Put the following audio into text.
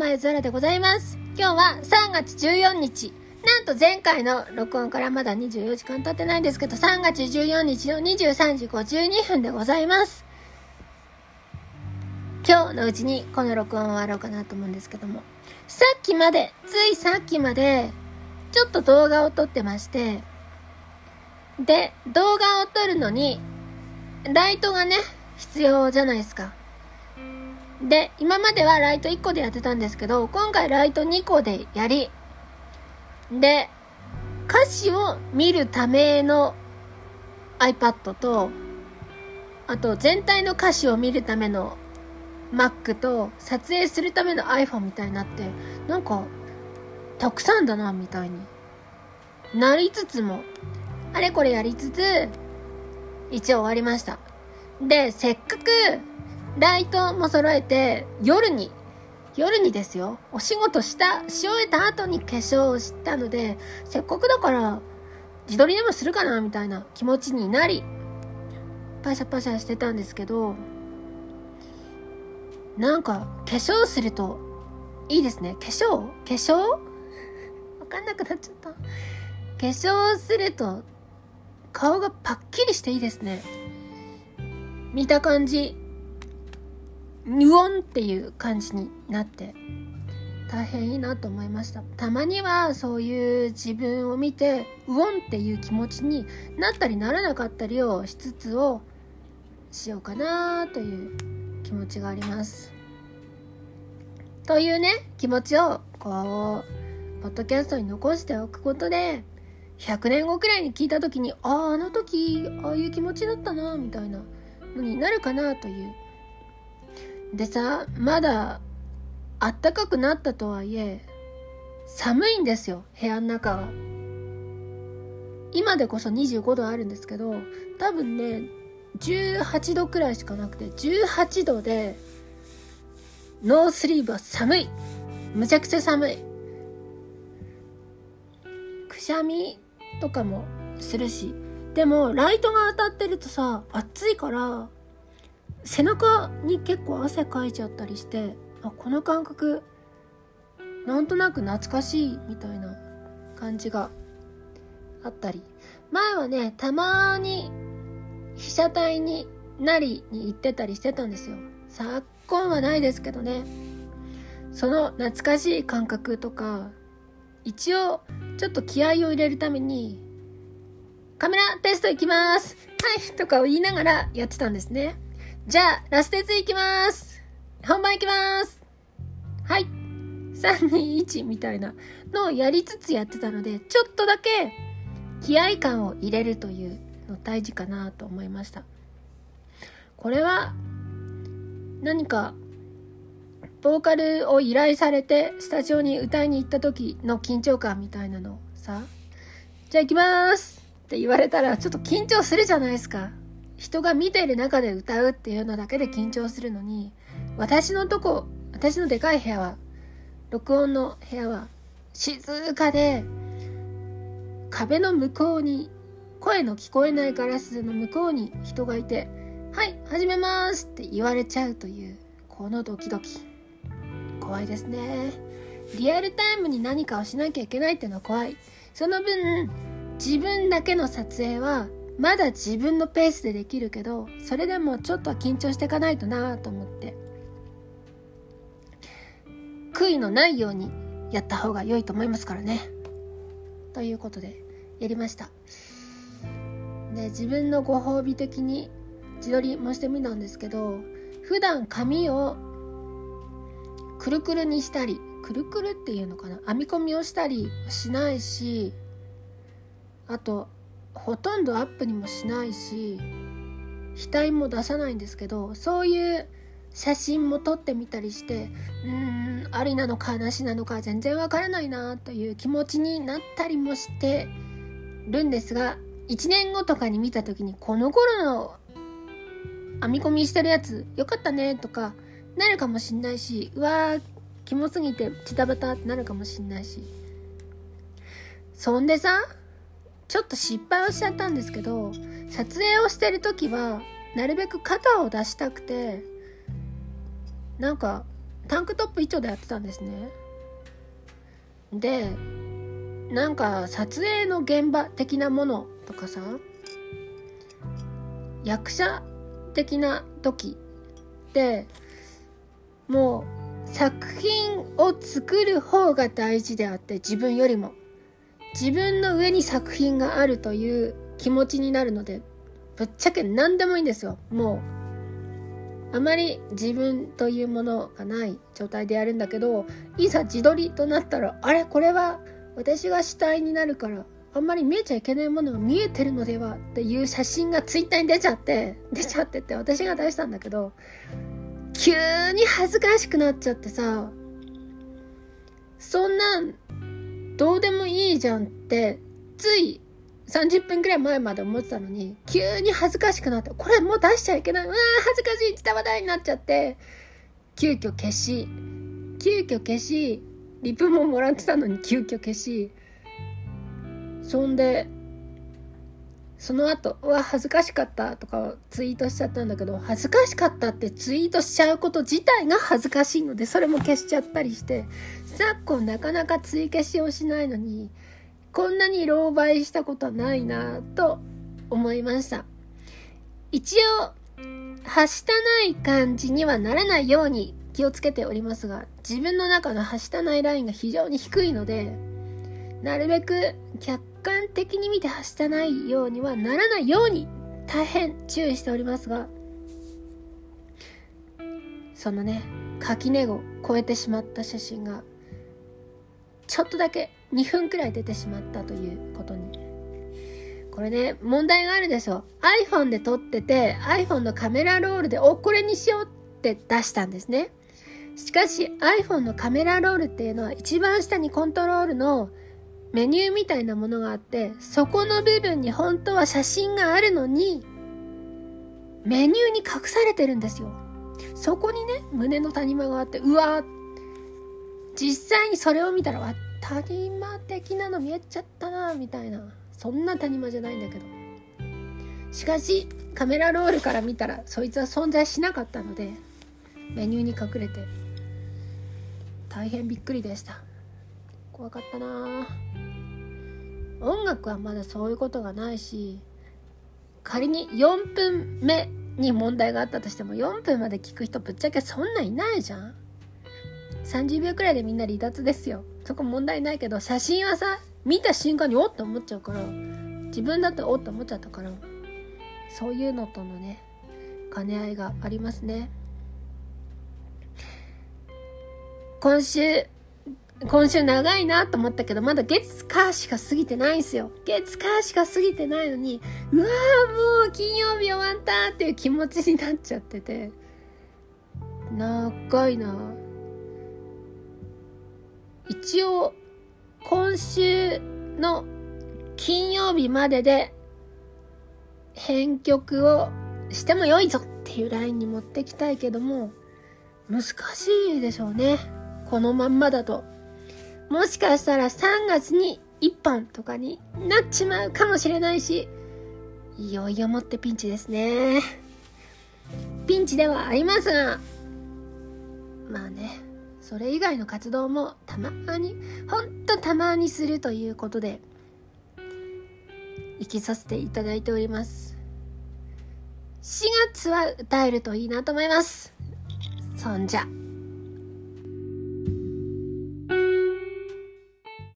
前ザラでございます。今日は3月14日。なんと前回の録音からまだ24時間経ってないんですけど、3月14日の23時52分でございます。今日のうちにこの録音を終わろうかなと思うんですけども。さっきまで、ついさっきまで、ちょっと動画を撮ってまして、で、動画を撮るのに、ライトがね、必要じゃないですか。で、今まではライト1個でやってたんですけど、今回ライト2個でやり、で、歌詞を見るための iPad と、あと全体の歌詞を見るための Mac と撮影するための iPhone みたいになって、なんか、たくさんだな、みたいになりつつも、あれこれやりつつ、一応終わりました。で、せっかく、ライトも揃えて、夜に、夜にですよ、お仕事した、し終えた後に化粧をしたので、せっかくだから、自撮りでもするかな、みたいな気持ちになり、パシャパシャしてたんですけど、なんか、化粧すると、いいですね。化粧？化粧？わかんなくなっちゃった。化粧すると、顔がパッキリしていいですね。見た感じ、うおんっていう感じになって大変いいなと思いました。たまにはそういう自分を見てうおんっていう気持ちになったりならなかったりをしつつをしようかなという気持ちがあります。というね気持ちをこうポッドキャストに残しておくことで100年後くらいに聞いた時にあああの時ああいう気持ちだったなみたいなのになるかなというでさ、まだあったかくなったとはいえ、寒いんですよ、部屋の中は。今でこそ25度あるんですけど、多分ね、18度くらいしかなくて、18度で、ノースリーブは寒い。むちゃくちゃ寒い。くしゃみとかもするし。でも、ライトが当たってるとさ、暑いから、背中に結構汗かいちゃったりしてあこの感覚なんとなく懐かしいみたいな感じがあったり。前はねたまに被写体になりに行ってたりしてたんですよ。昨今はないですけどね。その懐かしい感覚とか一応ちょっと気合を入れるためにカメラテスト行きますはいとかを言いながらやってたんですね。じゃあ、ラステツいきます。本番いきます。はい。3、2、1みたいなのをやりつつやってたので、ちょっとだけ気合感を入れるというの大事かなと思いました。これは何かボーカルを依頼されてスタジオに歌いに行った時の緊張感みたいなのさ、じゃあ行きますって言われたらちょっと緊張するじゃないですか。人が見ている中で歌うっていうのだけで緊張するのに、私のとこ、私のでかい部屋は、録音の部屋は静かで、壁の向こうに、声の聞こえないガラスの向こうに人がいて、はい、始めますって言われちゃうという、このドキドキ。怖いですね。リアルタイムに何かをしなきゃいけないっていうのは怖い。その分、自分だけの撮影はまだ自分のペースでできるけどそれでもちょっとは緊張していかないとなと思って。悔いのないようにやった方が良いと思いますからね。ということでやりました。で自分のご褒美的に自撮りもしてみたんですけど普段髪をくるくるにしたりくるくるっていうのかな編み込みをしたりしないしあとほとんどアップにもしないし額も出さないんですけどそういう写真も撮ってみたりしてうーんありなのかなしなのか全然わからないなという気持ちになったりもしてるんですが1年後とかに見た時にこの頃の編み込みしてるやつよかったねとかなるかもしんないしうわーキモすぎてチタバタってなるかもしんないし。そんでさちょっと失敗をしちゃったんですけど撮影をしてる時はなるべく肩を出したくてなんかタンクトップ一丁でやってたんですね。でなんか撮影の現場的なものとかさ役者的な時ってもう作品を作る方が大事であって自分よりも。自分の上に作品があるという気持ちになるのでぶっちゃけ何でもいいんですよ。もうあまり自分というものがない状態でやるんだけどいざ自撮りとなったらあれこれは私が主体になるからあんまり見えちゃいけないものが見えてるのではっていう写真がツイッターに出ちゃって出ちゃってって私が出したんだけど急に恥ずかしくなっちゃってさそんなんどうでもいいじゃんってつい30分くらい前まで思ってたのに急に恥ずかしくなってこれもう出しちゃいけない。うわー恥ずかしい。って話題になっちゃって。急遽消し急遽消しリプももらってたのに急遽消し。そんでその後うわ恥ずかしかったとかツイートしちゃったんだけど恥ずかしかったってツイートしちゃうこと自体が恥ずかしいのでそれも消しちゃったりして昨今なかなか追消しをしないのにこんなに狼狽したことはないなと思いました。一応はしたない感じにはならないように気をつけておりますが自分の中のはしたないラインが非常に低いのでなるべく客観的に見てはしたないようにはならないように大変注意しておりますがそのね垣根を越えてしまった写真がちょっとだけ2分くらい出てしまったということに。これね問題があるでしょ。iPhone で撮ってて iPhone のカメラロールでおこれにしようって出したんですね。しかし iPhone のカメラロールっていうのは一番下にコントロールのメニューみたいなものがあってそこの部分に本当は写真があるのにメニューに隠されてるんですよ。そこにね胸の谷間があってうわ実際にそれを見たら谷間的なの見えちゃったなみたいな。そんな谷間じゃないんだけど。しかしカメラロールから見たらそいつは存在しなかったのでメニューに隠れて大変びっくりでした。怖かったな音楽はまだそういうことがないし仮に4分目に問題があったとしても4分まで聞く人ぶっちゃけそんないないじゃん。30秒くらいでみんな離脱ですよ。そこ問題ないけど写真はさ見た瞬間におっと思っちゃうから自分だっておっと思っちゃったからそういうのとのね兼ね合いがありますね。今週今週長いなと思ったけど、まだ月火しか過ぎてないんすよ。月火しか過ぎてないのに、うわーもう金曜日終わったっていう気持ちになっちゃってて、長いな一応、今週の金曜日までで、編曲をしても良いぞっていうラインに持ってきたいけども、難しいでしょうね。このまんまだと。もしかしたら3月に1本とかになっちまうかもしれないし、いよいよもってピンチですね。ピンチではありますが、まあね、それ以外の活動もたまに、ほんとたまにするということで、生きさせていただいております。4月は歌えるといいなと思います。そんじゃ。